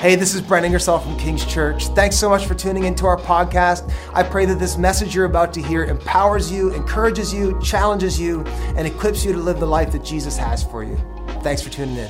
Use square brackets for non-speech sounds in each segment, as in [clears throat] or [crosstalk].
Hey, this is Brent Ingersoll from King's Church. Thanks so much for tuning into our podcast. I pray that this message you're about to hear empowers you, encourages you, challenges you, and equips you to live the life that Jesus has for you. Thanks for tuning in.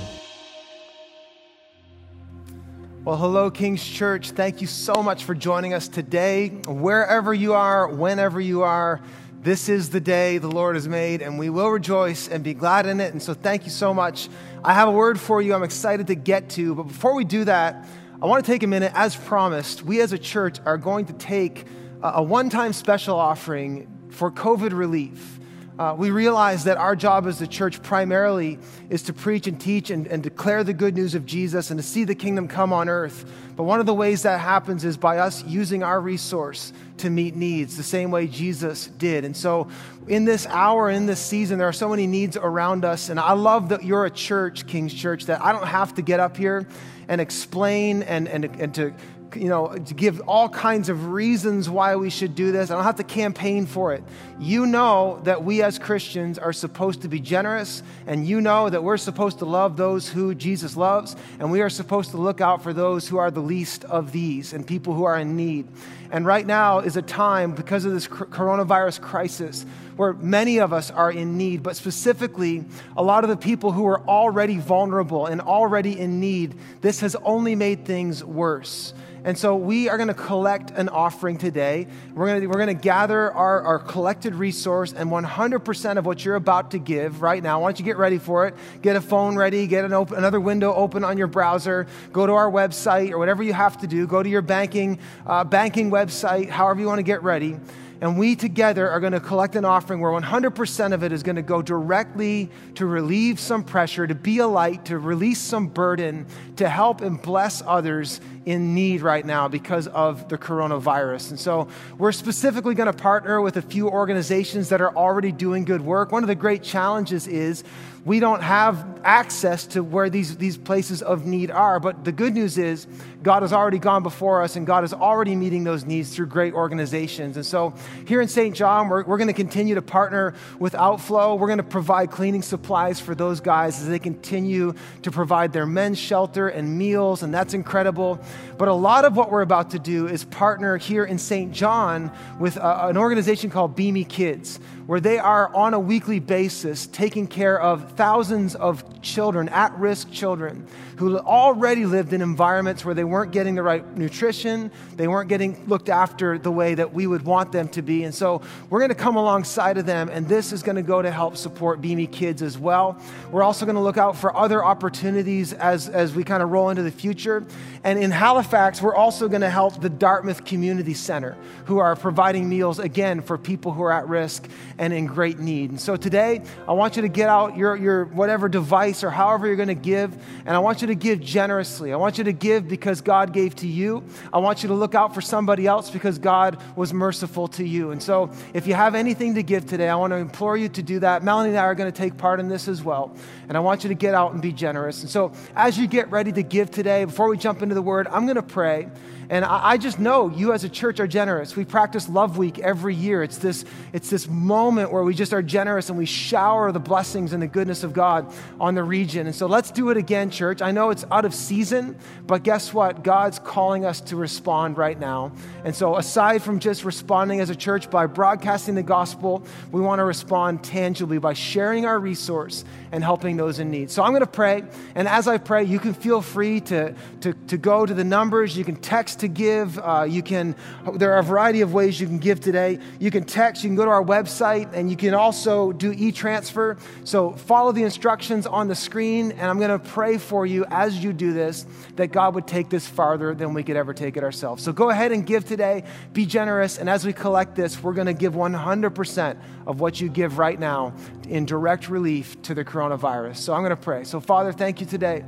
Well, hello, King's Church. Thank you so much for joining us today. Wherever you are, whenever you are, this is the day the Lord has made, and we will rejoice and be glad in it. And so, thank you so much. I have a word for you I'm excited to get to. But before we do that, I want to take a minute. As promised, we as a church are going to take a one time special offering for COVID relief. Uh, we realize that our job as the church primarily is to preach and teach and, and declare the good news of Jesus and to see the kingdom come on earth. But one of the ways that happens is by us using our resource to meet needs, the same way Jesus did. And so, in this hour, in this season, there are so many needs around us. And I love that you're a church, King's Church, that I don't have to get up here and explain and, and, and to you know, to give all kinds of reasons why we should do this. I don't have to campaign for it. You know that we as Christians are supposed to be generous, and you know that we're supposed to love those who Jesus loves, and we are supposed to look out for those who are the least of these and people who are in need. And right now is a time, because of this coronavirus crisis, where many of us are in need, but specifically, a lot of the people who are already vulnerable and already in need, this has only made things worse. And so we are going to collect an offering today. We're going to, we're going to gather our, our collected resource, and 100% of what you're about to give right now, why don't you get ready for it? Get a phone ready, get an open, another window open on your browser, go to our website or whatever you have to do, go to your banking, uh, banking website, however you want to get ready and we together are going to collect an offering where 100% of it is going to go directly to relieve some pressure, to be a light, to release some burden, to help and bless others in need right now because of the coronavirus. And so we're specifically going to partner with a few organizations that are already doing good work. One of the great challenges is we don't have access to where these, these places of need are. But the good news is, God has already gone before us, and God is already meeting those needs through great organizations. And so, here in St. John, we're, we're going to continue to partner with Outflow. We're going to provide cleaning supplies for those guys as they continue to provide their men's shelter and meals, and that's incredible. But a lot of what we're about to do is partner here in St. John with a, an organization called Beamy Kids where they are on a weekly basis taking care of thousands of children, at risk children, who already lived in environments where they weren't getting the right nutrition, they weren't getting looked after the way that we would want them to be. And so we're going to come alongside of them, and this is going to go to help support Beamy Kids as well. We're also going to look out for other opportunities as, as we kind of roll into the future. And in Halifax, we're also going to help the Dartmouth Community Center, who are providing meals again for people who are at risk and in great need. And so today, I want you to get out your, your whatever device or however you're going to give, and I want you to give generously. I want you to give because God gave to you. I want you to look out for somebody else because God was merciful to you. And so if you have anything to give today, I want to implore you to do that. Melanie and I are going to take part in this as well. And I want you to get out and be generous. And so as you get ready to give today, before we jump into the word, I'm going to pray. And I, I just know you as a church are generous. We practice Love Week every year. It's this, it's this moment where we just are generous and we shower the blessings and the goodness of God on the region. And so let's do it again, church. I know it's out of season, but guess what? God's calling us to respond right now. And so, aside from just responding as a church by broadcasting the gospel, we want to respond tangibly by sharing our resource and helping those in need. So, I'm going to pray. And as I pray, you can feel free to, to, to go to the numbers. You can text to give. Uh, you can, there are a variety of ways you can give today. You can text, you can go to our website, and you can also do e transfer. So follow the instructions on the screen, and I'm going to pray for you as you do this that God would take this farther than we could ever take it ourselves. So go ahead and give today. Be generous. And as we collect this, we're going to give 100% of what you give right now in direct relief to the coronavirus. So I'm going to pray. So, Father, thank you today.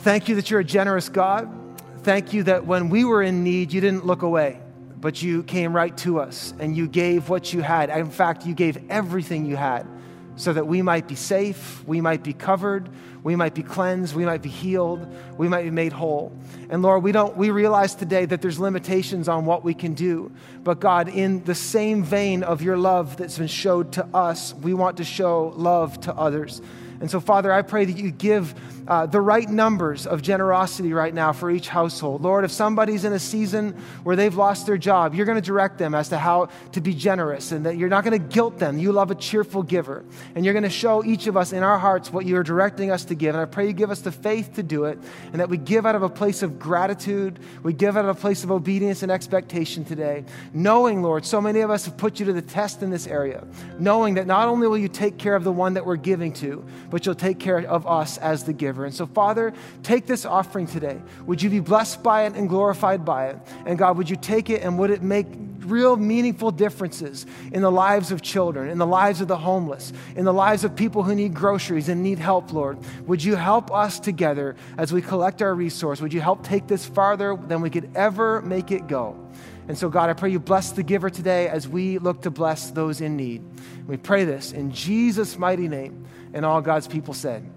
Thank you that you're a generous God. Thank you that when we were in need, you didn't look away, but you came right to us and you gave what you had. In fact, you gave everything you had so that we might be safe, we might be covered, we might be cleansed, we might be healed, we might be made whole. And Lord, we don't we realize today that there's limitations on what we can do. But God, in the same vein of your love that's been showed to us, we want to show love to others. And so, Father, I pray that you give uh, the right numbers of generosity right now for each household. Lord, if somebody's in a season where they've lost their job, you're going to direct them as to how to be generous and that you're not going to guilt them. You love a cheerful giver. And you're going to show each of us in our hearts what you're directing us to give. And I pray you give us the faith to do it and that we give out of a place of gratitude. We give out of a place of obedience and expectation today. Knowing, Lord, so many of us have put you to the test in this area. Knowing that not only will you take care of the one that we're giving to, but you'll take care of us as the giver. And so, Father, take this offering today. Would you be blessed by it and glorified by it? And God, would you take it and would it make real meaningful differences in the lives of children, in the lives of the homeless, in the lives of people who need groceries and need help, Lord? Would you help us together as we collect our resource? Would you help take this farther than we could ever make it go? And so, God, I pray you bless the giver today as we look to bless those in need. We pray this in Jesus' mighty name. And all God's people said,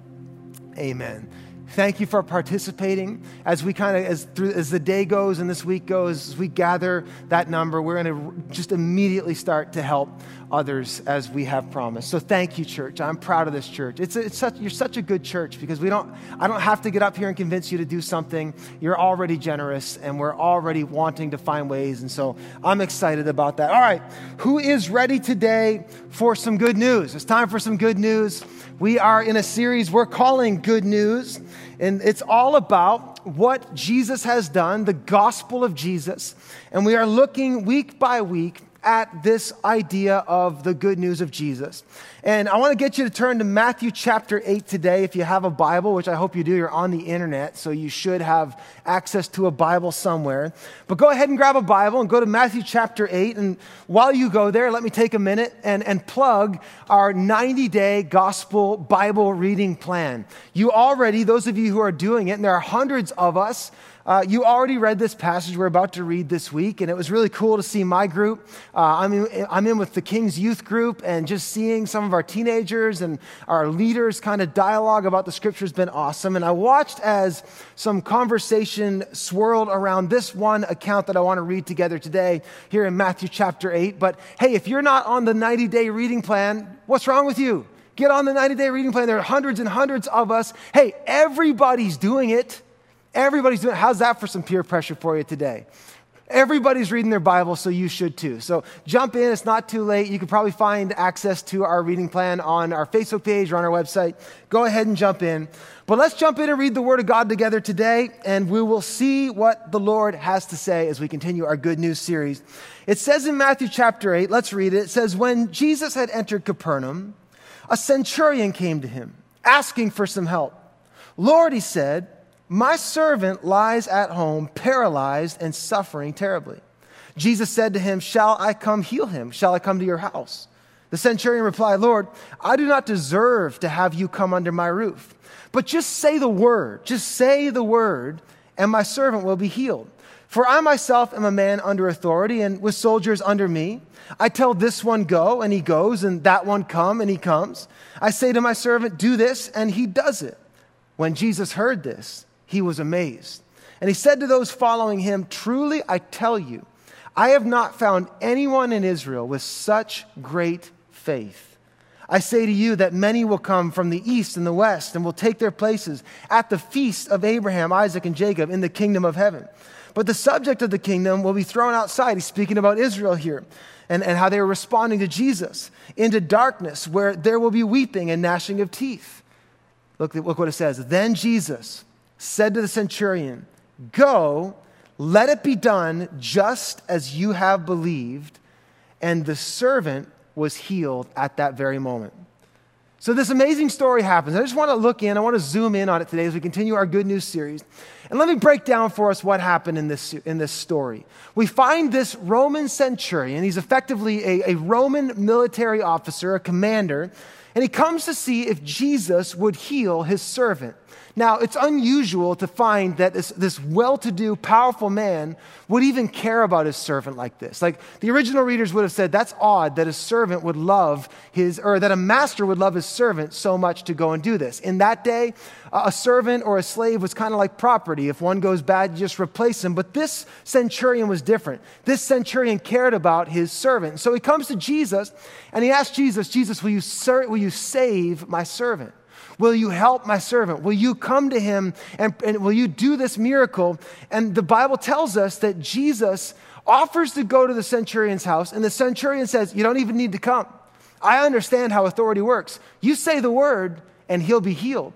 Amen. Thank you for participating. As we kind of, as, through, as the day goes and this week goes, as we gather that number, we're going to just immediately start to help others as we have promised. So thank you, church. I'm proud of this church. It's, it's such, you're such a good church because we don't, I don't have to get up here and convince you to do something. You're already generous and we're already wanting to find ways. And so I'm excited about that. All right. Who is ready today for some good news? It's time for some good news. We are in a series we're calling Good News, and it's all about what Jesus has done, the gospel of Jesus. And we are looking week by week at this idea of the good news of Jesus. And I want to get you to turn to Matthew chapter 8 today. If you have a Bible, which I hope you do, you're on the internet, so you should have access to a Bible somewhere. But go ahead and grab a Bible and go to Matthew chapter 8. And while you go there, let me take a minute and, and plug our 90 day gospel Bible reading plan. You already, those of you who are doing it, and there are hundreds of us, uh, you already read this passage we're about to read this week, and it was really cool to see my group. Uh, I'm, in, I'm in with the King's Youth Group, and just seeing some of our teenagers and our leaders kind of dialogue about the scripture has been awesome. And I watched as some conversation swirled around this one account that I want to read together today here in Matthew chapter 8. But hey, if you're not on the 90 day reading plan, what's wrong with you? Get on the 90 day reading plan. There are hundreds and hundreds of us. Hey, everybody's doing it. Everybody's doing How's that for some peer pressure for you today? Everybody's reading their Bible, so you should too. So jump in, it's not too late. You can probably find access to our reading plan on our Facebook page or on our website. Go ahead and jump in. But let's jump in and read the Word of God together today, and we will see what the Lord has to say as we continue our good news series. It says in Matthew chapter 8, let's read it. It says, When Jesus had entered Capernaum, a centurion came to him, asking for some help. Lord, he said, my servant lies at home, paralyzed and suffering terribly. Jesus said to him, Shall I come heal him? Shall I come to your house? The centurion replied, Lord, I do not deserve to have you come under my roof, but just say the word, just say the word, and my servant will be healed. For I myself am a man under authority and with soldiers under me. I tell this one go, and he goes, and that one come, and he comes. I say to my servant, do this, and he does it. When Jesus heard this, he was amazed. And he said to those following him, Truly I tell you, I have not found anyone in Israel with such great faith. I say to you that many will come from the east and the west and will take their places at the feast of Abraham, Isaac, and Jacob in the kingdom of heaven. But the subject of the kingdom will be thrown outside. He's speaking about Israel here and, and how they were responding to Jesus into darkness where there will be weeping and gnashing of teeth. Look, look what it says. Then Jesus said to the centurion, Go, let it be done just as you have believed. And the servant was healed at that very moment. So, this amazing story happens. I just want to look in, I want to zoom in on it today as we continue our good news series. And let me break down for us what happened in this, in this story. We find this Roman centurion, he's effectively a, a Roman military officer, a commander, and he comes to see if Jesus would heal his servant. Now, it's unusual to find that this, this well to do, powerful man would even care about his servant like this. Like the original readers would have said, that's odd that a servant would love his, or that a master would love his servant so much to go and do this. In that day, a servant or a slave was kind of like property. If one goes bad, you just replace him. But this centurion was different. This centurion cared about his servant. So he comes to Jesus and he asks Jesus, Jesus, will you, ser- will you save my servant? Will you help my servant? Will you come to him and, and will you do this miracle? And the Bible tells us that Jesus offers to go to the centurion's house, and the centurion says, You don't even need to come. I understand how authority works. You say the word, and he'll be healed.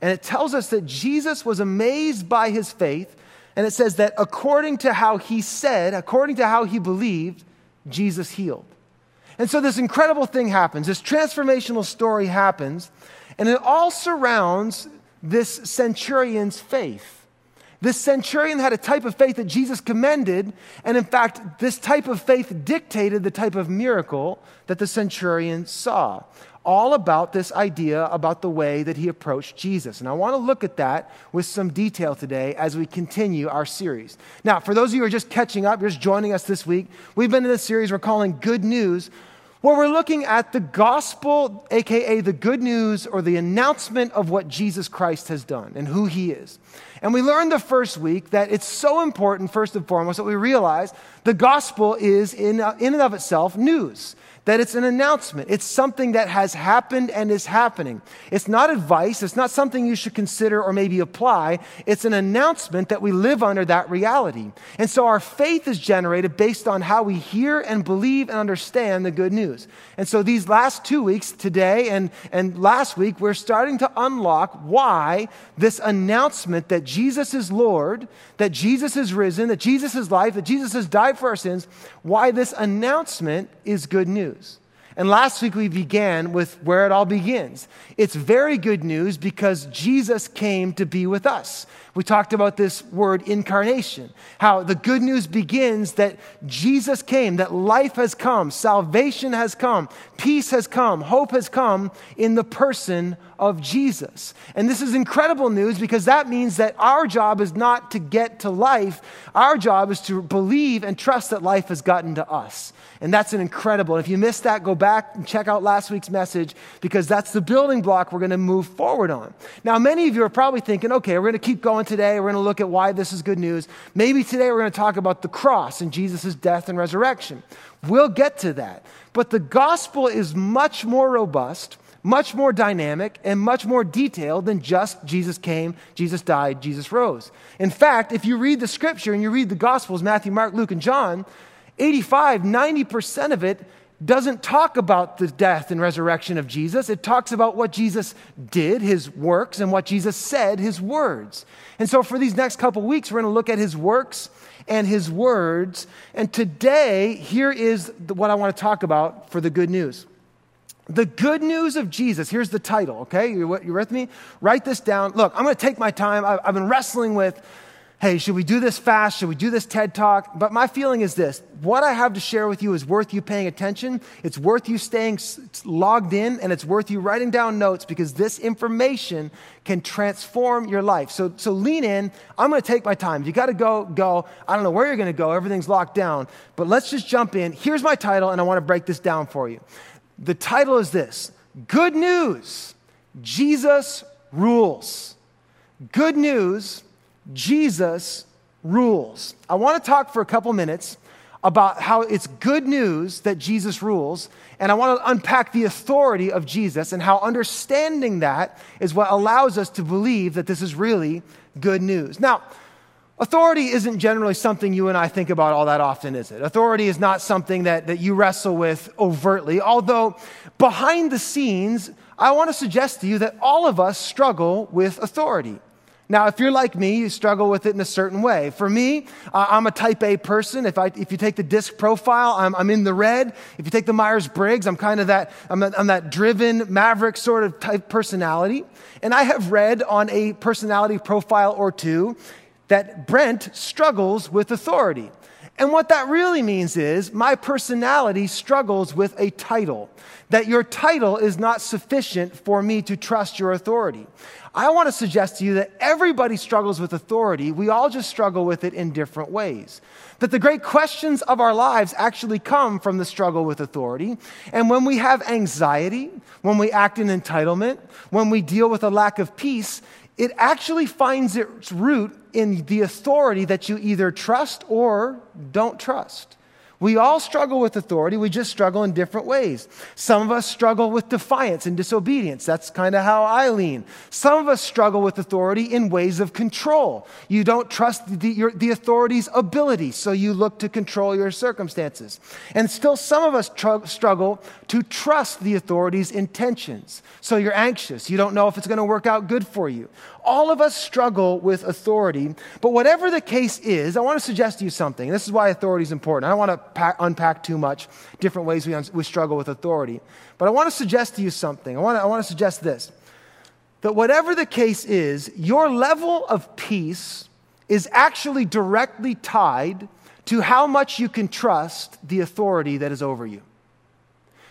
And it tells us that Jesus was amazed by his faith. And it says that according to how he said, according to how he believed, Jesus healed. And so this incredible thing happens. This transformational story happens. And it all surrounds this centurion's faith. This centurion had a type of faith that Jesus commended, and in fact, this type of faith dictated the type of miracle that the centurion saw. All about this idea about the way that he approached Jesus. And I want to look at that with some detail today as we continue our series. Now, for those of you who are just catching up, you're just joining us this week, we've been in this series we're calling Good News where we're looking at the gospel, aka the good news or the announcement of what Jesus Christ has done and who he is. And we learned the first week that it's so important, first and foremost, that we realize the gospel is in, in and of itself news that it's an announcement. It's something that has happened and is happening. It's not advice. It's not something you should consider or maybe apply. It's an announcement that we live under that reality. And so our faith is generated based on how we hear and believe and understand the good news. And so these last two weeks, today and, and last week, we're starting to unlock why this announcement that Jesus is Lord, that Jesus is risen, that Jesus is life, that Jesus has died for our sins, why this announcement is good news. And last week we began with where it all begins. It's very good news because Jesus came to be with us. We talked about this word incarnation, how the good news begins that Jesus came, that life has come, salvation has come, peace has come, hope has come in the person of Jesus. And this is incredible news because that means that our job is not to get to life, our job is to believe and trust that life has gotten to us. And that's an incredible. And If you missed that, go back and check out last week's message because that's the building block we're going to move forward on. Now, many of you are probably thinking, okay, we're going to keep going today. We're going to look at why this is good news. Maybe today we're going to talk about the cross and Jesus' death and resurrection. We'll get to that. But the gospel is much more robust, much more dynamic, and much more detailed than just Jesus came, Jesus died, Jesus rose. In fact, if you read the scripture and you read the gospels, Matthew, Mark, Luke, and John, 85, 90% of it doesn't talk about the death and resurrection of Jesus. It talks about what Jesus did, his works, and what Jesus said, his words. And so for these next couple weeks, we're going to look at his works and his words. And today, here is what I want to talk about for the good news. The good news of Jesus. Here's the title, okay? You're with me? Write this down. Look, I'm going to take my time. I've, I've been wrestling with hey, should we do this fast? Should we do this TED talk? But my feeling is this what I have to share with you is worth you paying attention. It's worth you staying logged in, and it's worth you writing down notes because this information can transform your life. So, so lean in. I'm going to take my time. You got to go, go. I don't know where you're going to go. Everything's locked down. But let's just jump in. Here's my title, and I want to break this down for you. The title is this Good News Jesus Rules. Good news Jesus rules. I want to talk for a couple minutes about how it's good news that Jesus rules, and I want to unpack the authority of Jesus and how understanding that is what allows us to believe that this is really good news. Now, authority isn't generally something you and I think about all that often, is it? Authority is not something that, that you wrestle with overtly, although behind the scenes, I want to suggest to you that all of us struggle with authority. Now, if you're like me, you struggle with it in a certain way. For me, uh, I'm a type A person. If, I, if you take the disc profile, I'm, I'm in the red. If you take the Myers Briggs, I'm kind of that, I'm, I'm that driven, maverick sort of type personality. And I have read on a personality profile or two that Brent struggles with authority. And what that really means is my personality struggles with a title, that your title is not sufficient for me to trust your authority. I want to suggest to you that everybody struggles with authority. We all just struggle with it in different ways. That the great questions of our lives actually come from the struggle with authority. And when we have anxiety, when we act in entitlement, when we deal with a lack of peace, it actually finds its root in the authority that you either trust or don't trust. We all struggle with authority. We just struggle in different ways. Some of us struggle with defiance and disobedience. That's kind of how I lean. Some of us struggle with authority in ways of control. You don't trust the, your, the authority's ability, so you look to control your circumstances. And still, some of us tr- struggle to trust the authority's intentions. So you're anxious. You don't know if it's going to work out good for you. All of us struggle with authority, but whatever the case is, I want to suggest to you something. This is why authority is important. I don't want to pack, unpack too much different ways we, un- we struggle with authority, but I want to suggest to you something. I want to, I want to suggest this that whatever the case is, your level of peace is actually directly tied to how much you can trust the authority that is over you.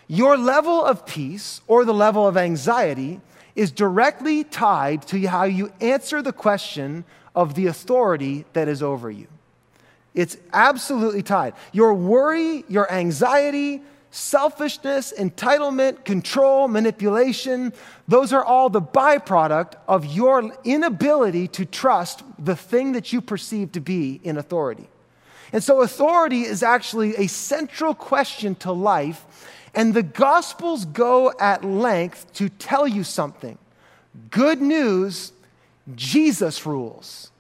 Your level of peace or the level of anxiety is directly tied to how you answer the question of the authority that is over you. It's absolutely tied. Your worry, your anxiety, selfishness, entitlement, control, manipulation, those are all the byproduct of your inability to trust the thing that you perceive to be in authority. And so, authority is actually a central question to life and the Gospels go at length to tell you something. Good news, Jesus rules.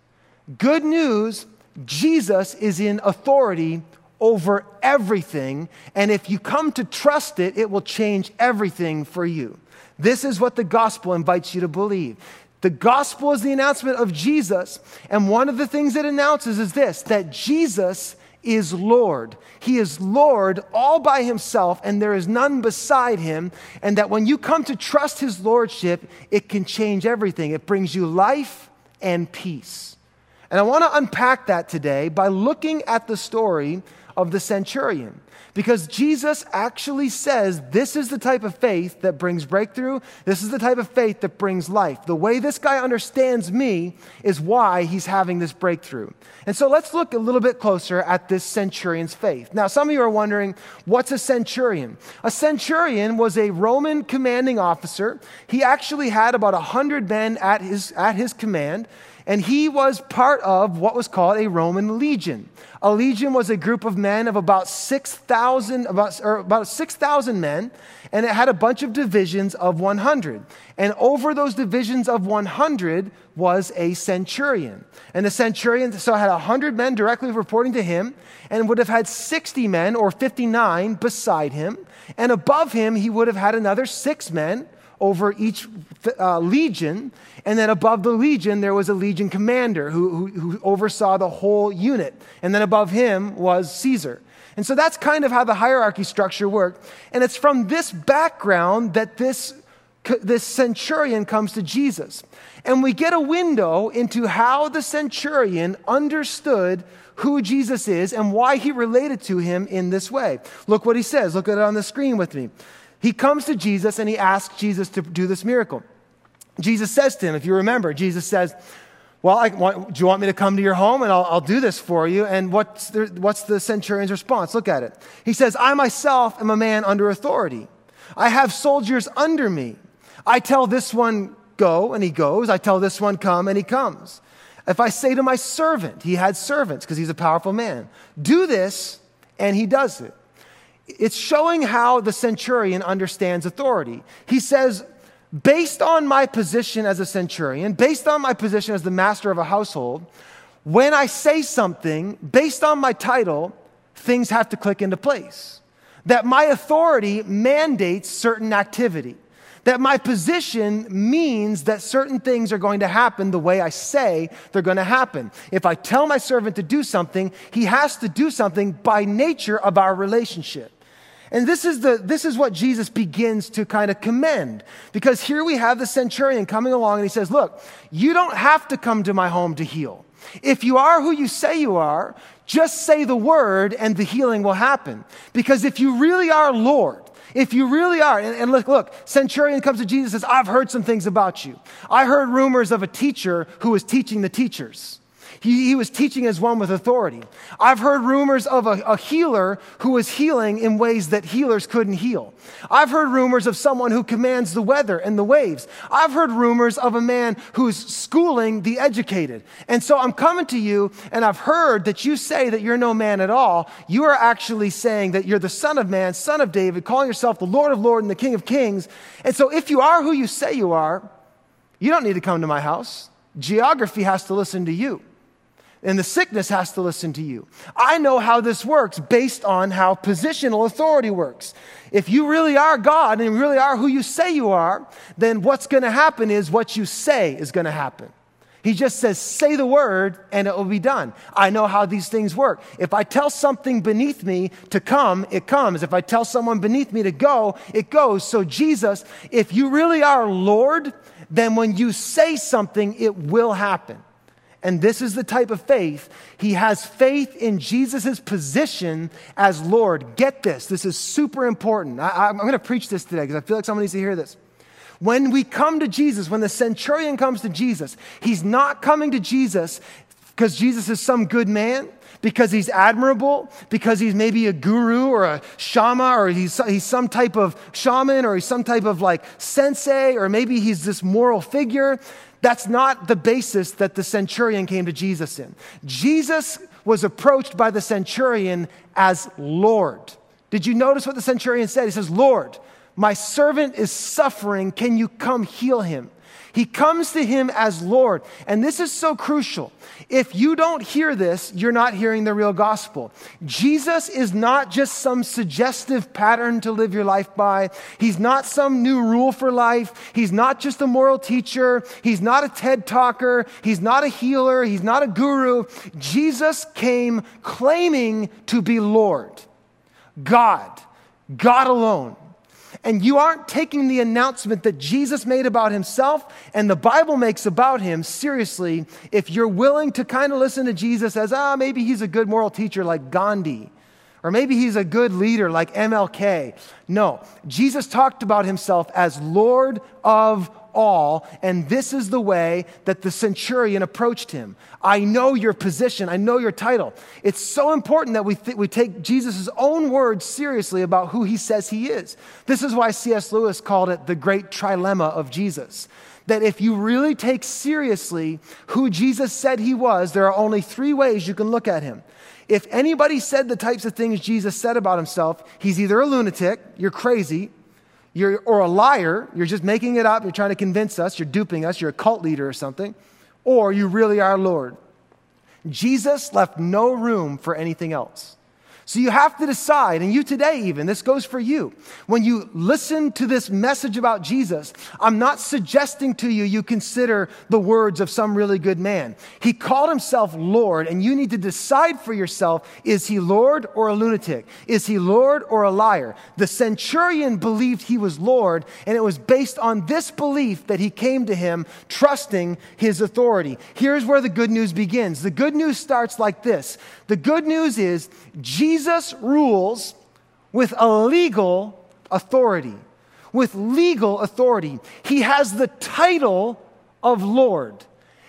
Good news, Jesus is in authority over everything. And if you come to trust it, it will change everything for you. This is what the gospel invites you to believe. The gospel is the announcement of Jesus. And one of the things it announces is this that Jesus is Lord. He is Lord all by himself, and there is none beside him. And that when you come to trust his lordship, it can change everything. It brings you life and peace. And I want to unpack that today by looking at the story of the centurion. Because Jesus actually says this is the type of faith that brings breakthrough. This is the type of faith that brings life. The way this guy understands me is why he's having this breakthrough. And so let's look a little bit closer at this centurion's faith. Now, some of you are wondering, what's a centurion? A centurion was a Roman commanding officer. He actually had about 100 men at his, at his command and he was part of what was called a Roman legion. A legion was a group of men of about 6,000 about, about 6,000 men, and it had a bunch of divisions of 100. And over those divisions of 100 was a centurion. And the centurion so had 100 men directly reporting to him and would have had 60 men or 59 beside him. And above him, he would have had another six men over each uh, legion. And then above the legion, there was a legion commander who, who, who oversaw the whole unit. And then above him was Caesar. And so that's kind of how the hierarchy structure worked. And it's from this background that this, this centurion comes to Jesus. And we get a window into how the centurion understood who Jesus is and why he related to him in this way. Look what he says. Look at it on the screen with me. He comes to Jesus and he asks Jesus to do this miracle. Jesus says to him, if you remember, Jesus says, Well, I, want, do you want me to come to your home and I'll, I'll do this for you? And what's the, what's the centurion's response? Look at it. He says, I myself am a man under authority. I have soldiers under me. I tell this one, go, and he goes. I tell this one, come, and he comes. If I say to my servant, he had servants because he's a powerful man, do this, and he does it it's showing how the centurion understands authority. He says, based on my position as a centurion, based on my position as the master of a household, when I say something, based on my title, things have to click into place. That my authority mandates certain activity. That my position means that certain things are going to happen the way I say they're going to happen. If I tell my servant to do something, he has to do something by nature of our relationship. And this is, the, this is what Jesus begins to kind of commend. Because here we have the centurion coming along and he says, Look, you don't have to come to my home to heal. If you are who you say you are, just say the word and the healing will happen. Because if you really are Lord, if you really are, and, and look, look, centurion comes to Jesus and says, I've heard some things about you. I heard rumors of a teacher who was teaching the teachers. He, he was teaching as one with authority. I've heard rumors of a, a healer who was healing in ways that healers couldn't heal. I've heard rumors of someone who commands the weather and the waves. I've heard rumors of a man who's schooling the educated. And so I'm coming to you and I've heard that you say that you're no man at all. You are actually saying that you're the son of man, son of David, calling yourself the Lord of Lords and the King of Kings. And so if you are who you say you are, you don't need to come to my house. Geography has to listen to you and the sickness has to listen to you. I know how this works based on how positional authority works. If you really are God and you really are who you say you are, then what's going to happen is what you say is going to happen. He just says, say the word and it will be done. I know how these things work. If I tell something beneath me to come, it comes. If I tell someone beneath me to go, it goes. So, Jesus, if you really are Lord, then when you say something, it will happen. And this is the type of faith. He has faith in Jesus' position as Lord. Get this. This is super important. I, am going to preach this today because I feel like someone needs to hear this. When we come to Jesus, when the centurion comes to Jesus, he's not coming to Jesus because Jesus is some good man, because he's admirable, because he's maybe a guru or a shama, or he's, he's some type of shaman, or he's some type of like sensei, or maybe he's this moral figure. That's not the basis that the centurion came to Jesus in. Jesus was approached by the centurion as Lord. Did you notice what the centurion said? He says, Lord, my servant is suffering. Can you come heal him? He comes to him as Lord. And this is so crucial. If you don't hear this, you're not hearing the real gospel. Jesus is not just some suggestive pattern to live your life by. He's not some new rule for life. He's not just a moral teacher. He's not a TED talker. He's not a healer. He's not a guru. Jesus came claiming to be Lord, God, God alone. And you aren't taking the announcement that Jesus made about himself and the Bible makes about him seriously if you're willing to kind of listen to Jesus as, ah, maybe he's a good moral teacher like Gandhi, or maybe he's a good leader like MLK. No, Jesus talked about himself as Lord of all, and this is the way that the centurion approached him. I know your position, I know your title. It's so important that we, th- we take Jesus' own words seriously about who he says he is. This is why C.S. Lewis called it the great trilemma of Jesus. That if you really take seriously who Jesus said he was, there are only three ways you can look at him. If anybody said the types of things Jesus said about himself, he's either a lunatic, you're crazy, you're, or a liar, you're just making it up, you're trying to convince us, you're duping us, you're a cult leader or something, or you really are Lord. Jesus left no room for anything else. So you have to decide, and you today even, this goes for you. When you listen to this message about Jesus, I'm not suggesting to you you consider the words of some really good man. He called himself Lord, and you need to decide for yourself is he Lord or a lunatic? Is he Lord or a liar? The centurion believed he was Lord, and it was based on this belief that he came to him trusting his authority. Here's where the good news begins. The good news starts like this the good news is Jesus Jesus rules with a legal authority. With legal authority. He has the title of Lord.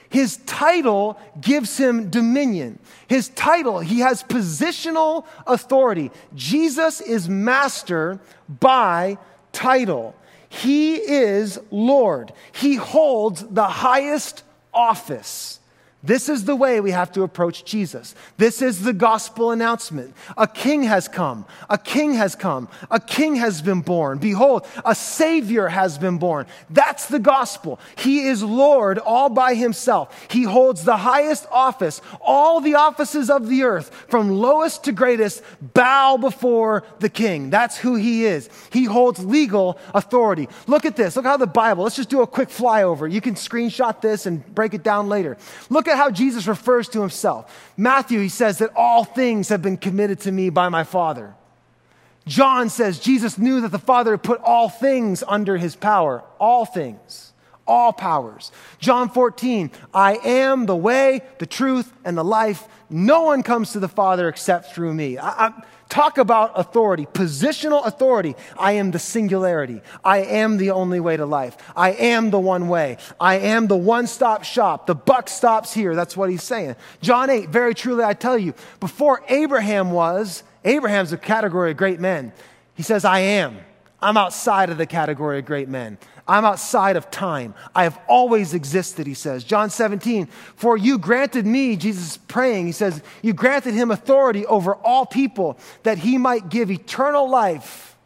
His title gives him dominion. His title, he has positional authority. Jesus is master by title. He is Lord. He holds the highest office. This is the way we have to approach Jesus. This is the gospel announcement. A king has come. A king has come. A king has been born. Behold, a savior has been born. That's the gospel. He is Lord all by himself. He holds the highest office. All the offices of the earth, from lowest to greatest, bow before the king. That's who he is. He holds legal authority. Look at this. Look how the Bible, let's just do a quick flyover. You can screenshot this and break it down later. Look at how Jesus refers to himself. Matthew, he says that all things have been committed to me by my Father. John says Jesus knew that the Father had put all things under his power. All things. all powers. John 14, I am the way, the truth, and the life. No one comes to the Father except through me. I, I, talk about authority, positional authority. I am the singularity. I am the only way to life. I am the one way. I am the one stop shop. The buck stops here. That's what he's saying. John 8, very truly I tell you, before Abraham was, Abraham's a category of great men. He says, I am. I'm outside of the category of great men. I'm outside of time. I have always existed, he says. John 17, for you granted me, Jesus praying, he says, you granted him authority over all people that he might give eternal life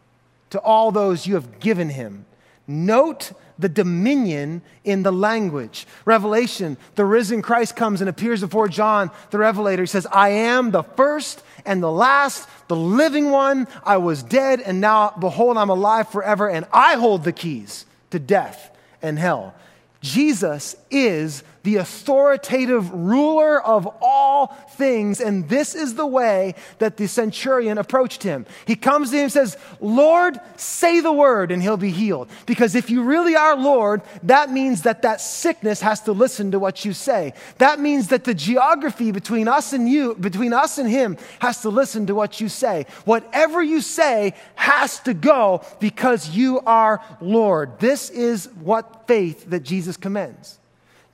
to all those you have given him. Note the dominion in the language. Revelation, the risen Christ comes and appears before John, the Revelator. He says, I am the first and the last, the living one. I was dead, and now, behold, I'm alive forever, and I hold the keys to death and hell. Jesus is the authoritative ruler of all things. And this is the way that the centurion approached him. He comes to him and says, Lord, say the word and he'll be healed. Because if you really are Lord, that means that that sickness has to listen to what you say. That means that the geography between us and you, between us and him, has to listen to what you say. Whatever you say has to go because you are Lord. This is what faith that Jesus commends.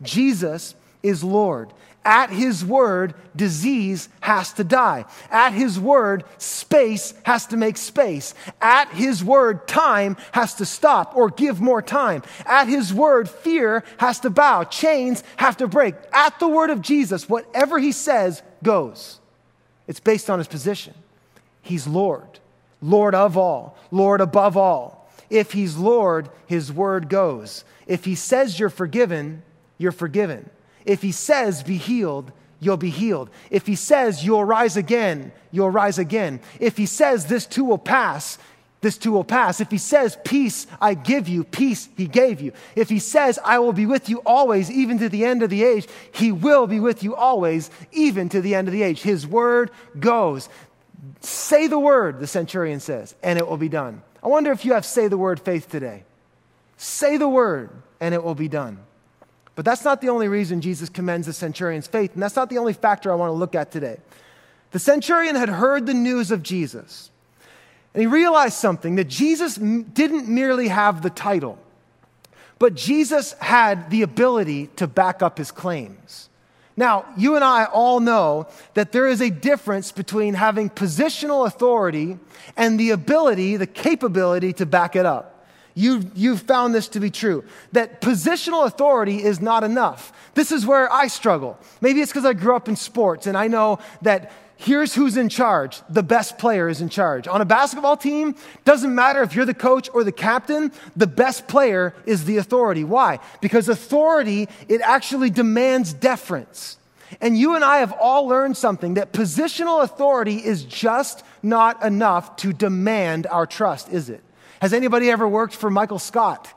Jesus is Lord. At his word, disease has to die. At his word, space has to make space. At his word, time has to stop or give more time. At his word, fear has to bow. Chains have to break. At the word of Jesus, whatever he says goes. It's based on his position. He's Lord, Lord of all, Lord above all. If he's Lord, his word goes. If he says you're forgiven, you're forgiven. If he says, be healed, you'll be healed. If he says, you'll rise again, you'll rise again. If he says, this too will pass, this too will pass. If he says, Peace I give you, peace he gave you. If he says, I will be with you always, even to the end of the age, he will be with you always, even to the end of the age. His word goes. Say the word, the centurion says, and it will be done. I wonder if you have say the word faith today. Say the word, and it will be done. But that's not the only reason Jesus commends the centurion's faith, and that's not the only factor I want to look at today. The centurion had heard the news of Jesus, and he realized something that Jesus didn't merely have the title, but Jesus had the ability to back up his claims. Now, you and I all know that there is a difference between having positional authority and the ability, the capability to back it up. You've, you've found this to be true that positional authority is not enough. This is where I struggle. Maybe it's because I grew up in sports and I know that here's who's in charge. The best player is in charge. On a basketball team, doesn't matter if you're the coach or the captain, the best player is the authority. Why? Because authority, it actually demands deference. And you and I have all learned something that positional authority is just not enough to demand our trust, is it? Has anybody ever worked for Michael Scott?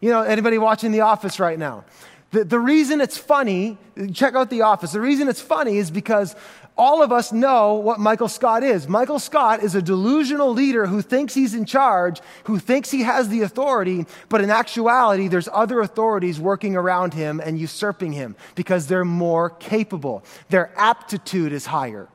You know, anybody watching The Office right now? The, the reason it's funny, check out The Office. The reason it's funny is because all of us know what Michael Scott is. Michael Scott is a delusional leader who thinks he's in charge, who thinks he has the authority, but in actuality, there's other authorities working around him and usurping him because they're more capable. Their aptitude is higher.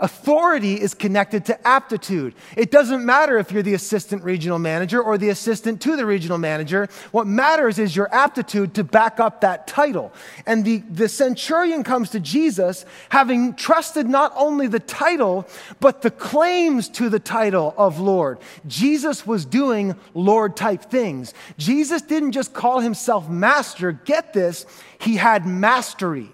Authority is connected to aptitude. It doesn't matter if you're the assistant regional manager or the assistant to the regional manager. What matters is your aptitude to back up that title. And the, the centurion comes to Jesus having trusted not only the title, but the claims to the title of Lord. Jesus was doing Lord type things. Jesus didn't just call himself master. Get this. He had mastery.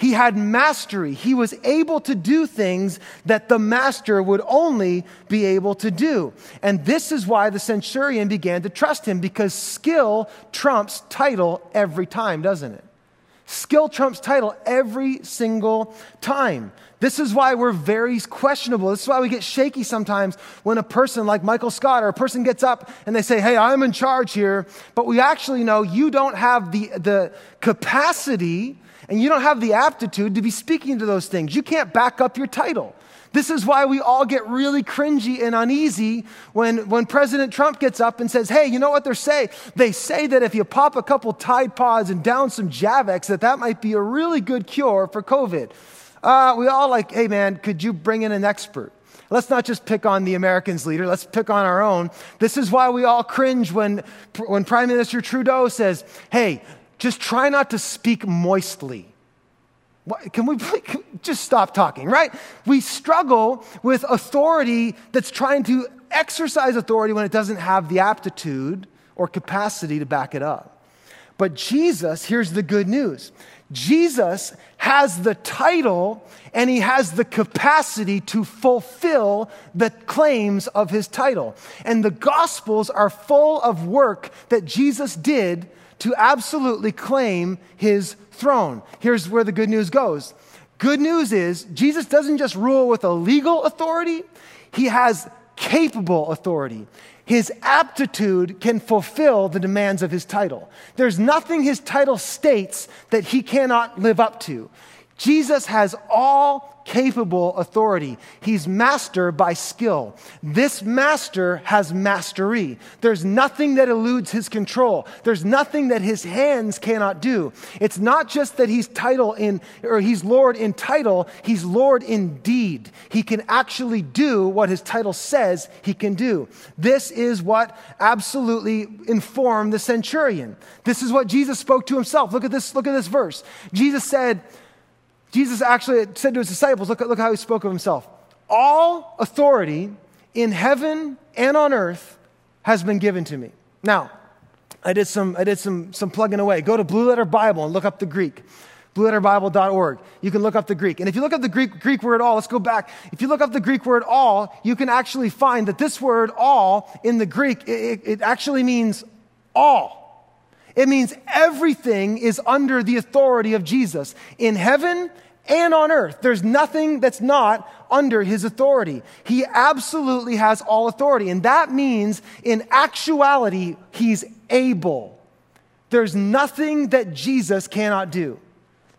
He had mastery. He was able to do things that the master would only be able to do. And this is why the centurion began to trust him because skill trumps title every time, doesn't it? Skill trumps title every single time. This is why we're very questionable. This is why we get shaky sometimes when a person like Michael Scott or a person gets up and they say, Hey, I'm in charge here. But we actually know you don't have the, the capacity and you don't have the aptitude to be speaking to those things. You can't back up your title. This is why we all get really cringy and uneasy when, when President Trump gets up and says, Hey, you know what they're saying? They say that if you pop a couple Tide Pods and down some Javex, that that might be a really good cure for COVID. Uh, we all like, Hey, man, could you bring in an expert? Let's not just pick on the Americans leader, let's pick on our own. This is why we all cringe when, when Prime Minister Trudeau says, Hey, just try not to speak moistly. [laughs] Can we just stop talking, right? We struggle with authority that's trying to exercise authority when it doesn't have the aptitude or capacity to back it up. But Jesus, here's the good news Jesus has the title and he has the capacity to fulfill the claims of his title. And the Gospels are full of work that Jesus did to absolutely claim his throne. Here's where the good news goes. Good news is Jesus doesn't just rule with a legal authority, he has capable authority. His aptitude can fulfill the demands of his title. There's nothing his title states that he cannot live up to. Jesus has all capable authority. He's master by skill. This master has mastery. There's nothing that eludes his control. There's nothing that his hands cannot do. It's not just that he's title in, or he's Lord in title, he's Lord in deed. He can actually do what his title says he can do. This is what absolutely informed the centurion. This is what Jesus spoke to himself. Look at this, look at this verse. Jesus said, Jesus actually said to his disciples, look, look how he spoke of himself. All authority in heaven and on earth has been given to me. Now, I did some, I did some, some plugging away. Go to Blue Letter Bible and look up the Greek. BlueLetterBible.org. You can look up the Greek. And if you look up the Greek, Greek word all, let's go back. If you look up the Greek word all, you can actually find that this word all in the Greek, it, it actually means all. It means everything is under the authority of Jesus in heaven and on earth. There's nothing that's not under his authority. He absolutely has all authority. And that means, in actuality, he's able. There's nothing that Jesus cannot do.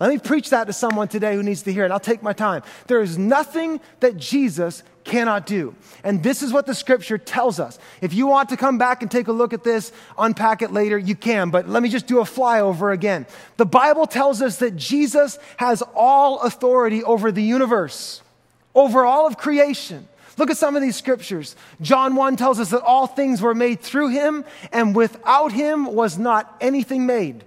Let me preach that to someone today who needs to hear it. I'll take my time. There is nothing that Jesus cannot do. And this is what the scripture tells us. If you want to come back and take a look at this, unpack it later, you can. But let me just do a flyover again. The Bible tells us that Jesus has all authority over the universe, over all of creation. Look at some of these scriptures. John 1 tells us that all things were made through him, and without him was not anything made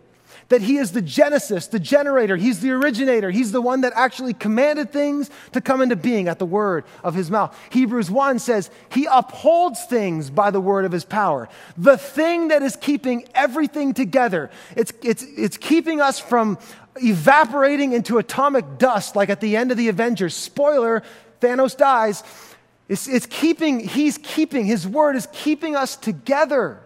that he is the genesis, the generator, he's the originator, he's the one that actually commanded things to come into being at the word of his mouth. Hebrews 1 says he upholds things by the word of his power. The thing that is keeping everything together, it's, it's, it's keeping us from evaporating into atomic dust like at the end of the Avengers. Spoiler, Thanos dies. It's, it's keeping, he's keeping, his word is keeping us together.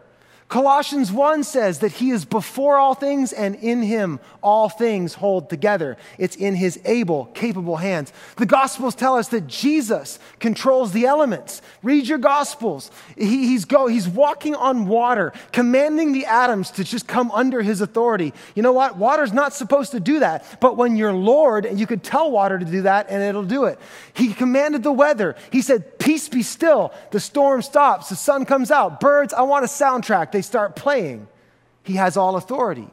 Colossians 1 says that he is before all things and in him all things hold together. It's in his able, capable hands. The Gospels tell us that Jesus controls the elements. Read your Gospels. He, he's, go, he's walking on water, commanding the atoms to just come under his authority. You know what? Water's not supposed to do that. But when you're Lord, and you could tell water to do that, and it'll do it. He commanded the weather. He said, Peace be still. The storm stops. The sun comes out. Birds, I want a soundtrack they start playing. He has all authority.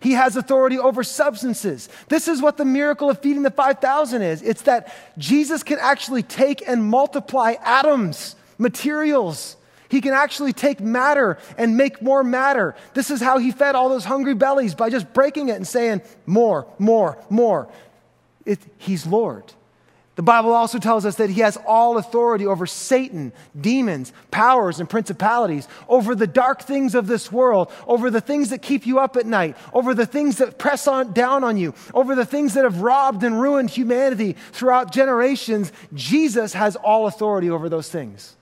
He has authority over substances. This is what the miracle of feeding the 5,000 is it's that Jesus can actually take and multiply atoms, materials. He can actually take matter and make more matter. This is how he fed all those hungry bellies by just breaking it and saying, More, more, more. It, he's Lord. The Bible also tells us that he has all authority over Satan, demons, powers, and principalities, over the dark things of this world, over the things that keep you up at night, over the things that press on down on you, over the things that have robbed and ruined humanity throughout generations. Jesus has all authority over those things.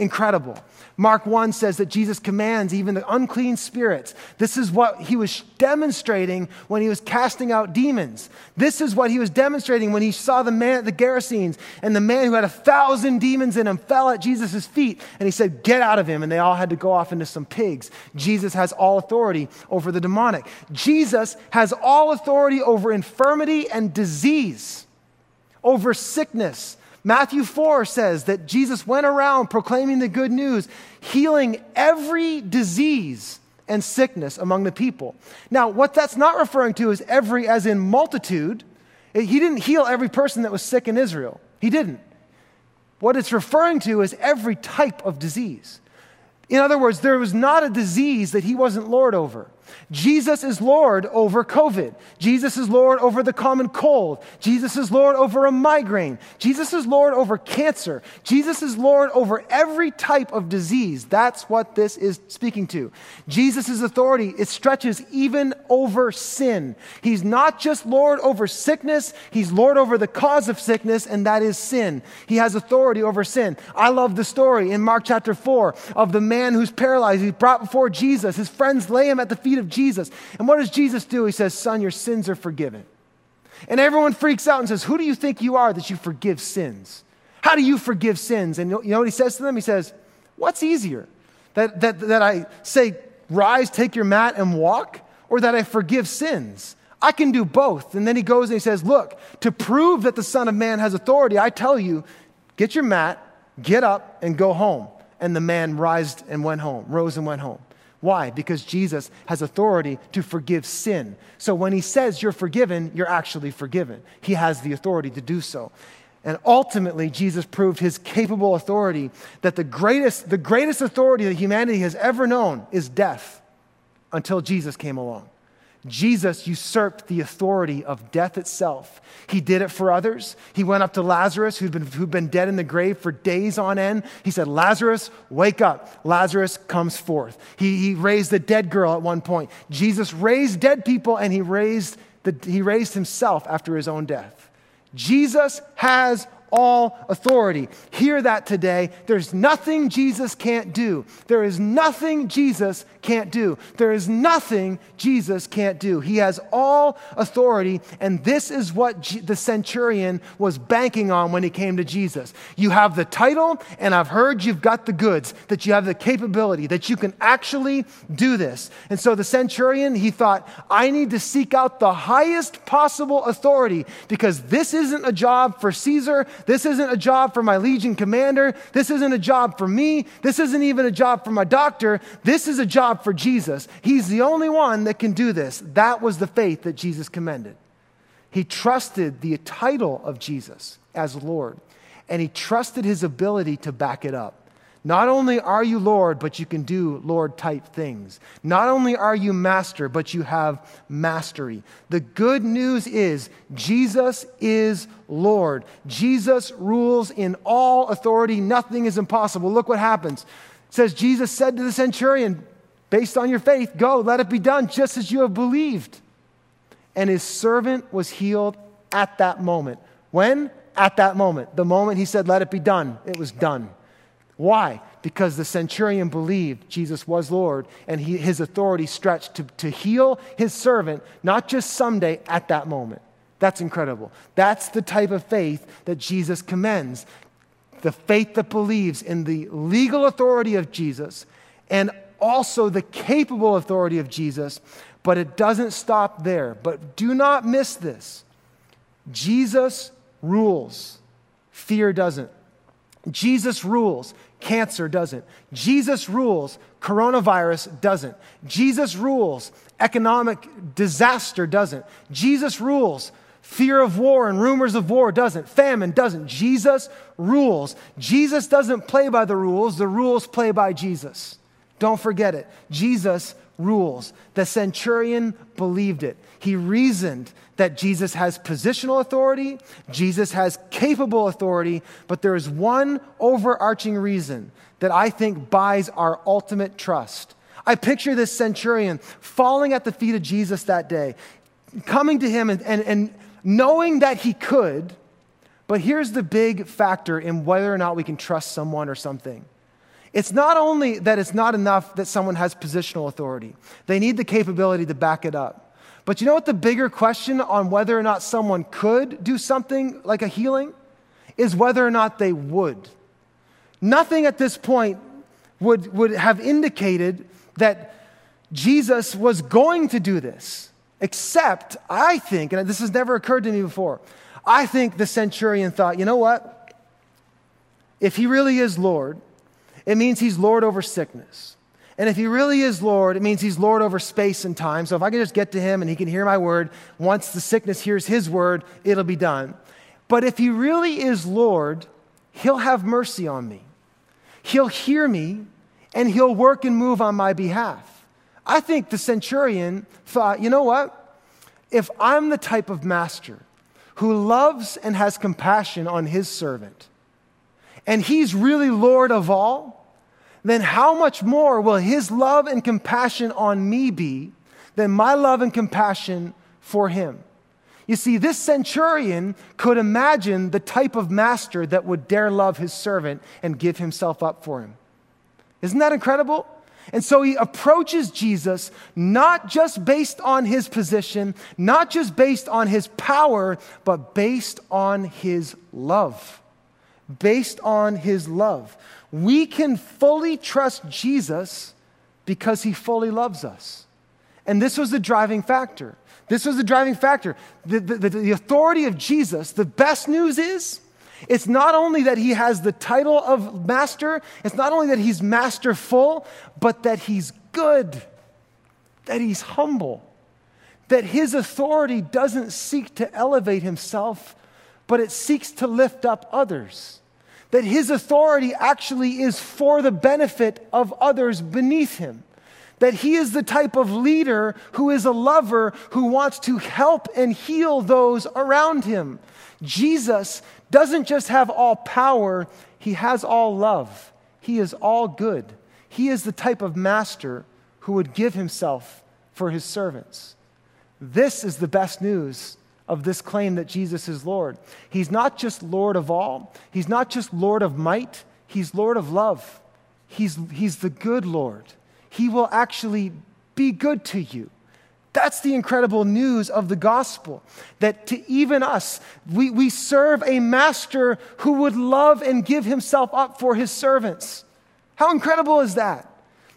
Incredible. Mark 1 says that Jesus commands even the unclean spirits. This is what he was demonstrating when he was casting out demons. This is what he was demonstrating when he saw the man at the Gerasenes and the man who had a thousand demons in him fell at Jesus' feet and he said, Get out of him. And they all had to go off into some pigs. Jesus has all authority over the demonic. Jesus has all authority over infirmity and disease, over sickness Matthew 4 says that Jesus went around proclaiming the good news, healing every disease and sickness among the people. Now, what that's not referring to is every, as in multitude. He didn't heal every person that was sick in Israel. He didn't. What it's referring to is every type of disease. In other words, there was not a disease that he wasn't Lord over. Jesus is Lord over COVID. Jesus is Lord over the common cold. Jesus is Lord over a migraine. Jesus is Lord over cancer. Jesus is Lord over every type of disease. That's what this is speaking to. Jesus' authority, it stretches even over sin. He's not just Lord over sickness, He's Lord over the cause of sickness, and that is sin. He has authority over sin. I love the story in Mark chapter 4 of the man who's paralyzed. He's brought before Jesus. His friends lay him at the feet of Jesus. And what does Jesus do? He says, Son, your sins are forgiven. And everyone freaks out and says, Who do you think you are that you forgive sins? How do you forgive sins? And you know what he says to them? He says, What's easier? That, that, that I say, Rise, take your mat, and walk, or that I forgive sins? I can do both. And then he goes and he says, Look, to prove that the Son of Man has authority, I tell you, get your mat, get up, and go home. And the man rised and went home, rose and went home. Why? Because Jesus has authority to forgive sin. So when he says you're forgiven, you're actually forgiven. He has the authority to do so. And ultimately, Jesus proved his capable authority that the greatest, the greatest authority that humanity has ever known is death until Jesus came along. Jesus usurped the authority of death itself. He did it for others. He went up to Lazarus, who'd been, who'd been dead in the grave for days on end. He said, Lazarus, wake up. Lazarus comes forth. He, he raised the dead girl at one point. Jesus raised dead people, and he raised, the, he raised himself after his own death. Jesus has all authority. Hear that today. There's nothing Jesus can't do. There is nothing Jesus can't do. There is nothing Jesus can't do. He has all authority, and this is what G- the centurion was banking on when he came to Jesus. You have the title, and I've heard you've got the goods, that you have the capability, that you can actually do this. And so the centurion, he thought, I need to seek out the highest possible authority because this isn't a job for Caesar. This isn't a job for my legion commander. This isn't a job for me. This isn't even a job for my doctor. This is a job for Jesus. He's the only one that can do this. That was the faith that Jesus commended. He trusted the title of Jesus as Lord, and he trusted his ability to back it up. Not only are you Lord, but you can do Lord type things. Not only are you master, but you have mastery. The good news is Jesus is Lord. Jesus rules in all authority. Nothing is impossible. Look what happens. It says, Jesus said to the centurion, based on your faith, go, let it be done just as you have believed. And his servant was healed at that moment. When? At that moment. The moment he said, let it be done, it was done. Why? Because the centurion believed Jesus was Lord and he, his authority stretched to, to heal his servant, not just someday, at that moment. That's incredible. That's the type of faith that Jesus commends. The faith that believes in the legal authority of Jesus and also the capable authority of Jesus, but it doesn't stop there. But do not miss this Jesus rules, fear doesn't. Jesus rules. Cancer doesn't. Jesus rules. Coronavirus doesn't. Jesus rules. Economic disaster doesn't. Jesus rules. Fear of war and rumors of war doesn't. Famine doesn't. Jesus rules. Jesus doesn't play by the rules, the rules play by Jesus. Don't forget it. Jesus rules. The centurion believed it. He reasoned that Jesus has positional authority, Jesus has capable authority, but there is one overarching reason that I think buys our ultimate trust. I picture this centurion falling at the feet of Jesus that day, coming to him and, and, and knowing that he could. But here's the big factor in whether or not we can trust someone or something. It's not only that it's not enough that someone has positional authority, they need the capability to back it up. But you know what the bigger question on whether or not someone could do something like a healing is whether or not they would. Nothing at this point would, would have indicated that Jesus was going to do this, except I think, and this has never occurred to me before, I think the centurion thought, you know what? if he really is Lord, it means he's Lord over sickness. And if he really is Lord, it means he's Lord over space and time. So if I can just get to him and he can hear my word, once the sickness hears his word, it'll be done. But if he really is Lord, he'll have mercy on me. He'll hear me and he'll work and move on my behalf. I think the centurion thought, you know what? If I'm the type of master who loves and has compassion on his servant, and he's really Lord of all, then how much more will his love and compassion on me be than my love and compassion for him? You see, this centurion could imagine the type of master that would dare love his servant and give himself up for him. Isn't that incredible? And so he approaches Jesus not just based on his position, not just based on his power, but based on his love. Based on his love. We can fully trust Jesus because he fully loves us. And this was the driving factor. This was the driving factor. The, the, the, authority of Jesus, the best news is it's not only that he has the title of master, it's not only that he's masterful, but that he's good, that he's humble, that his authority doesn't seek to elevate himself, but it seeks to lift up others that his authority actually is for the benefit of others beneath him. That he is the type of leader who is a lover who wants to help and heal those around him. Jesus doesn't just have all power, he has all love. He is all good. He is the type of master who would give himself for his servants. This is the best news of this claim that Jesus is Lord. He's not just Lord of all, He's not just Lord of might, He's Lord of love. He's, he's the good Lord. He will actually be good to you. That's the incredible news of the gospel. That to even us, we, we serve a master who would love and give himself up for his servants. How incredible is that?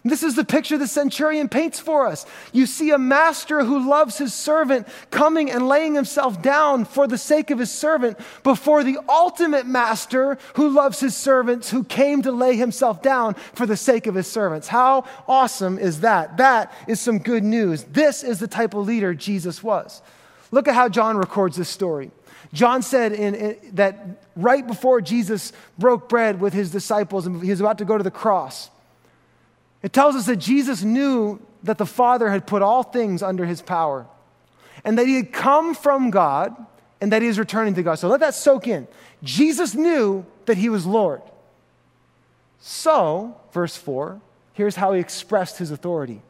This is the picture the centurion paints for us. You see a master who loves his servant coming and laying himself down for the sake of his servant before the ultimate master who loves his servants who came to lay himself down for the sake of his servants. How awesome is that? That is some good news. This is the type of leader Jesus was. Look at how John records this story. John said in, in, that right before Jesus broke bread with his disciples and he was about to go to the cross, it tells us that Jesus knew that the Father had put all things under his power and that he had come from God and that he is returning to God. So let that soak in. Jesus knew that he was Lord. So, verse 4, here's how he expressed his authority.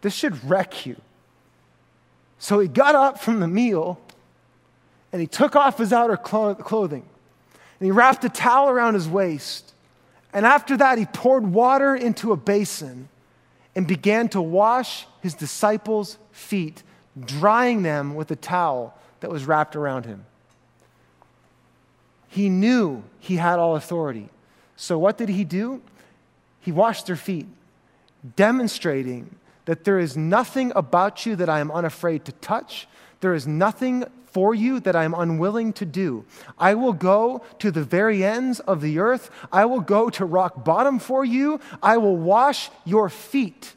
This should wreck you. So he got up from the meal and he took off his outer clothing and he wrapped a towel around his waist and after that, he poured water into a basin and began to wash his disciples' feet, drying them with a towel that was wrapped around him. He knew he had all authority. So, what did he do? He washed their feet, demonstrating that there is nothing about you that I am unafraid to touch. There is nothing for you that I am unwilling to do. I will go to the very ends of the earth. I will go to rock bottom for you. I will wash your feet.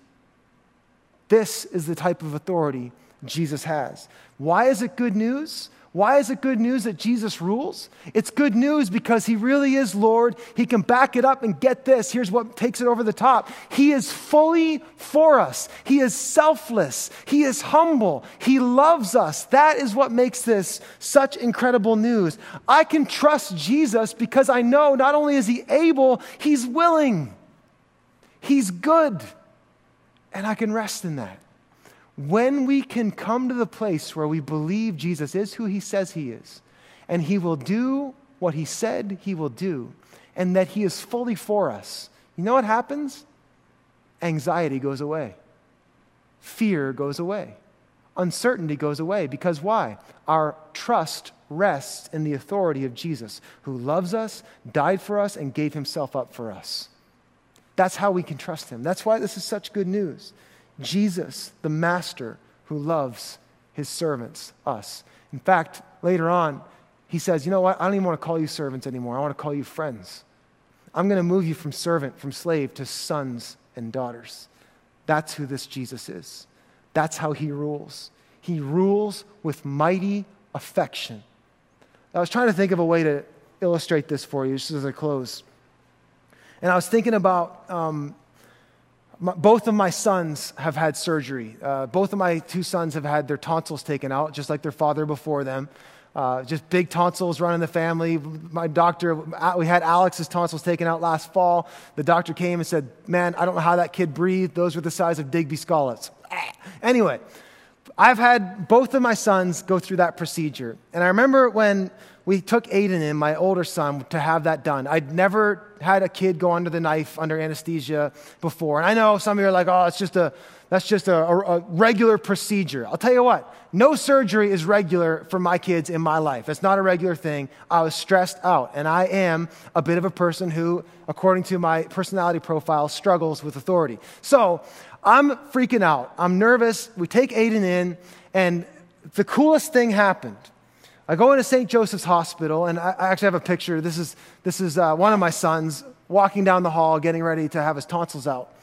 This is the type of authority Jesus has. Why is it good news? Why is it good news that Jesus rules? It's good news because he really is Lord. He can back it up and get this. Here's what takes it over the top. He is fully for us. He is selfless. He is humble. He loves us. That is what makes this such incredible news. I can trust Jesus because I know not only is he able, he's willing. He's good. And I can rest in that when we can come to the place where we believe Jesus is who he says he is, and he will do what he said he will do, and that he is fully for us, you know what happens? Anxiety goes away, fear goes away, uncertainty goes away. Because why? Our trust rests in the authority of Jesus, who loves us, died for us, and gave himself up for us. That's how we can trust him. That's why this is such good news. Jesus, the master who loves his servants, us. In fact, later on, he says, You know what? I don't even want to call you servants anymore. I want to call you friends. I'm going to move you from servant, from slave to sons and daughters. That's who this Jesus is. That's how he rules. He rules with mighty affection. I was trying to think of a way to illustrate this for you just as I close. And I was thinking about um, my, both of my sons have had surgery. Uh, both of my two sons have had their tonsils taken out, just like their father before them. Uh, just big tonsils running the family. My doctor, we had Alex's tonsils taken out last fall. The doctor came and said, Man, I don't know how that kid breathed. Those were the size of Digby Scollets. [clears throat] Anyway, I've had both of my sons go through that procedure. And I remember when we took Aiden in, my older son, to have that done. I'd never had a kid go under the knife under anesthesia before. And I know some of you are like, oh, it's just a, that's just a, a, a regular procedure. I'll tell you what, no surgery is regular for my kids in my life. It's not a regular thing. I was stressed out. And I am a bit of a person who, according to my personality profile, struggles with authority. So I'm freaking out. I'm nervous. We take Aiden in, and the coolest thing happened. I go into St. Joseph's Hospital, and I, actually have a picture. This is, this is uh, one of my sons walking down the hall, getting ready to have his tonsils out.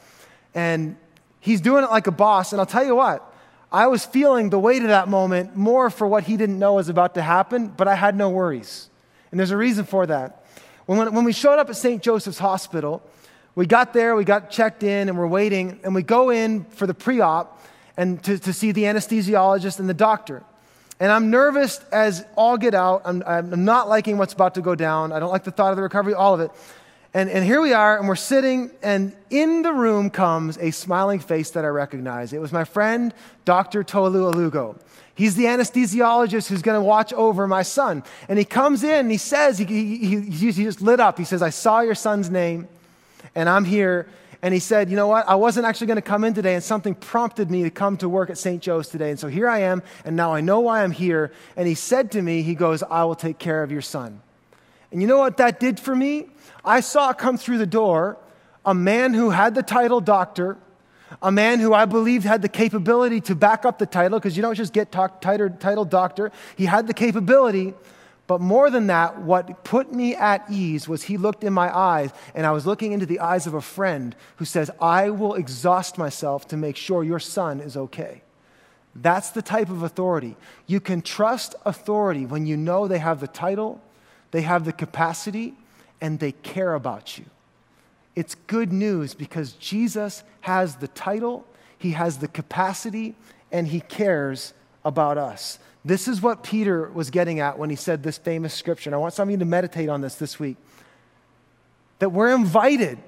And he's doing it like a boss. And I'll tell you what, I was feeling the weight of that moment more for what he didn't know was about to happen, but I had no worries. And there's a reason for that. When, when we showed up at St. Joseph's Hospital, we got there, we got checked in, and we're waiting, and we go in for the pre op and to, to see the anesthesiologist and the doctor. And I'm nervous as all get out. I'm, I'm not liking what's about to go down. I don't like the thought of the recovery, all of it. And, and here we are, and we're sitting, and in the room comes a smiling face that I recognize. It was my friend, Dr. Tolu Alugo. He's the anesthesiologist who's going to watch over my son. And he comes in and he says, he, he, he, he just lit up. He says, I saw your son's name, and I'm here, and he said, You know what? I wasn't actually going to come in today, and something prompted me to come to work at St. Joe's today. And so here I am, and now I know why I'm here. And he said to me, He goes, I will take care of your son. And you know what that did for me? I saw come through the door a man who had the title doctor, a man who I believed had the capability to back up the title, because you don't just get title doctor. He had the capability but more than that, what put me at ease was he looked in my eyes, and I was looking into the eyes of a friend who says, I will exhaust myself to make sure your son is okay. That's the type of authority. You can trust authority when you know they have the title, they have the capacity, and they care about you. It's good news because Jesus has the title, he has the capacity, and he cares about us. This is what Peter was getting at when he said this famous scripture. And I want some of you to meditate on this this week. That we're invited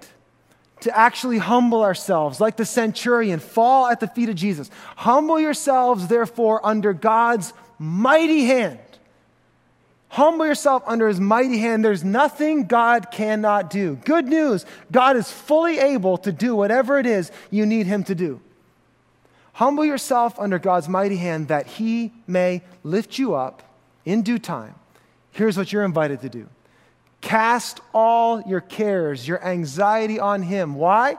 to actually humble ourselves, like the centurion, fall at the feet of Jesus. Humble yourselves, therefore, under God's mighty hand. Humble yourself under his mighty hand. There's nothing God cannot do. Good news God is fully able to do whatever it is you need him to do. Humble yourself under God's mighty hand that he may lift you up in due time. Here's what you're invited to do cast all your cares, your anxiety on him. Why?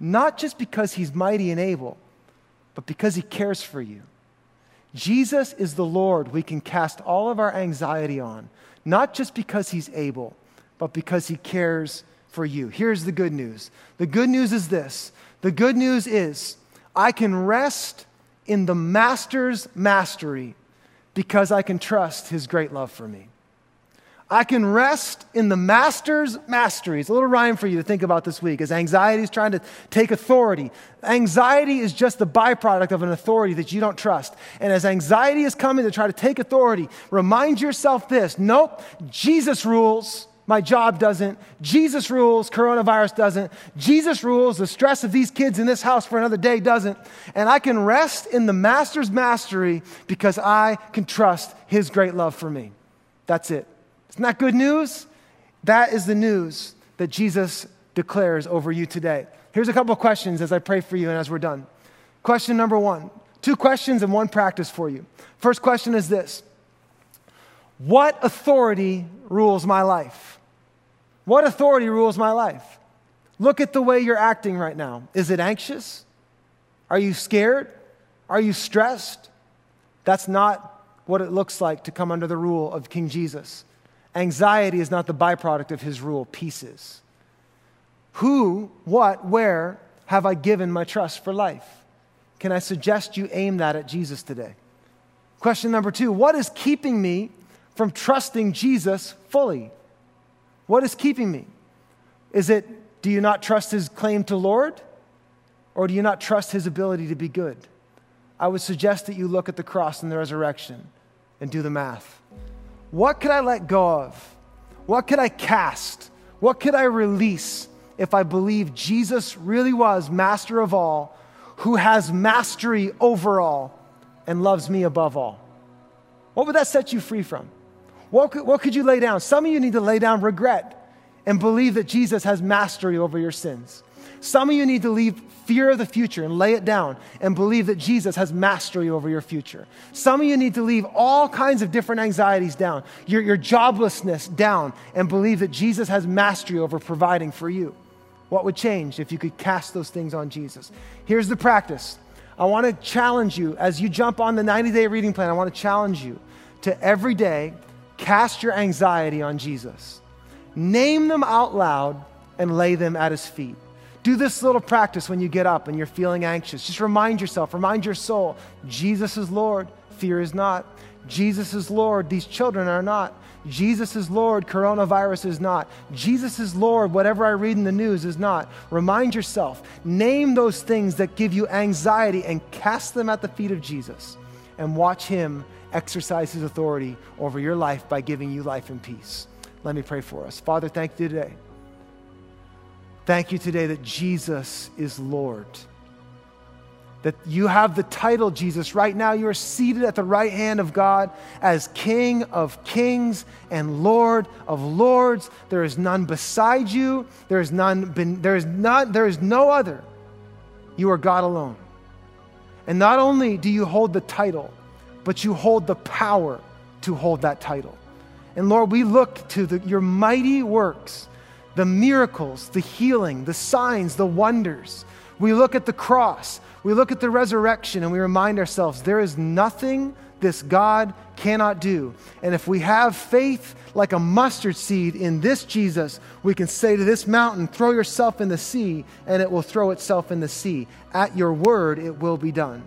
Not just because he's mighty and able, but because he cares for you. Jesus is the Lord we can cast all of our anxiety on, not just because he's able, but because he cares for you. Here's the good news the good news is this the good news is I can rest in the Master's mastery because I can trust his great love for me. I can rest in the Master's mastery. It's a little rhyme for you to think about this week as anxiety is trying to take authority. Anxiety is just the byproduct of an authority that you don't trust. And as anxiety is coming to try to take authority, remind yourself this nope, Jesus rules. My job doesn't. Jesus rules. Coronavirus doesn't. Jesus rules. The stress of these kids in this house for another day doesn't. And I can rest in the Master's mastery because I can trust His great love for me. That's it. Isn't that good news? That is the news that Jesus declares over you today. Here's a couple of questions as I pray for you and as we're done. Question number one two questions and one practice for you. First question is this What authority rules my life? What authority rules my life? Look at the way you're acting right now. Is it anxious? Are you scared? Are you stressed? That's not what it looks like to come under the rule of King Jesus. Anxiety is not the byproduct of his rule, peace is. Who, what, where have I given my trust for life? Can I suggest you aim that at Jesus today? Question number two What is keeping me from trusting Jesus fully? What is keeping me? Is it, do you not trust his claim to Lord? Or do you not trust his ability to be good? I would suggest that you look at the cross and the resurrection and do the math. What could I let go of? What could I cast? What could I release if I believe Jesus really was master of all, who has mastery over all, and loves me above all? What would that set you free from? What could, what could you lay down? Some of you need to lay down regret and believe that Jesus has mastery over your sins. Some of you need to leave fear of the future and lay it down and believe that Jesus has mastery over your future. Some of you need to leave all kinds of different anxieties down, your, your joblessness down, and believe that Jesus has mastery over providing for you. What would change if you could cast those things on Jesus? Here's the practice. I want to challenge you as you jump on the 90 day reading plan. I want to challenge you to every day cast your anxiety on Jesus. Name them out loud and lay them at his feet. Do this little practice when you get up and you're feeling anxious. Just remind yourself, remind your soul Jesus is Lord, fear is not. Jesus is Lord, these children are not. Jesus is Lord, coronavirus is not. Jesus is Lord, whatever I read in the news is not. Remind yourself, name those things that give you anxiety and cast them at the feet of Jesus and watch Him exercise His authority over your life by giving you life and peace. Let me pray for us. Father, thank you today Thank you today that Jesus is Lord. That you have the title, Jesus. Right now, you are seated at the right hand of God as King of kings and Lord of lords. There is none beside you. There is none. There is not. There is no other. You are God alone. And not only do you hold the title, but you hold the power to hold that title. And Lord, we look to the, your mighty works the miracles, the healing, the signs, the wonders. We look at the cross, we look at the resurrection, and we remind ourselves there is nothing this God cannot do. And if we have faith like a mustard seed in this Jesus, we can say to this mountain, Throw yourself in the sea, and it will throw itself in the sea. At your word, it will be done.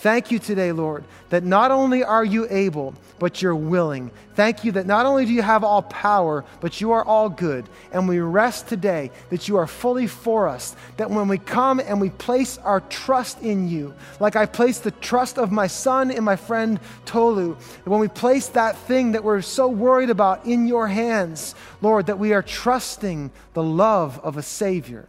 Thank you today, Lord, that not only are you able, but you're willing. Thank you that not only do you have all power, but you are all good. And we rest today that you are fully for us, that when we come and we place our trust in you, like I place the trust of my son and my friend Tolu, that when we place that thing that we're so worried about in your hands, Lord, that we are trusting the love of a Savior.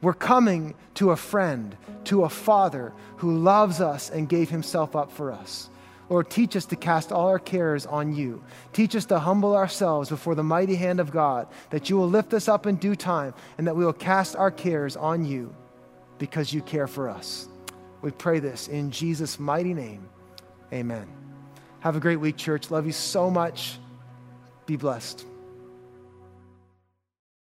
We're coming to a friend, to a father who loves us and gave himself up for us. Lord, teach us to cast all our cares on you. Teach us to humble ourselves before the mighty hand of God, that you will lift us up in due time, and that we will cast our cares on you because you care for us. We pray this in Jesus' mighty name. Amen. Have a great week, church. Love you so much. Be blessed.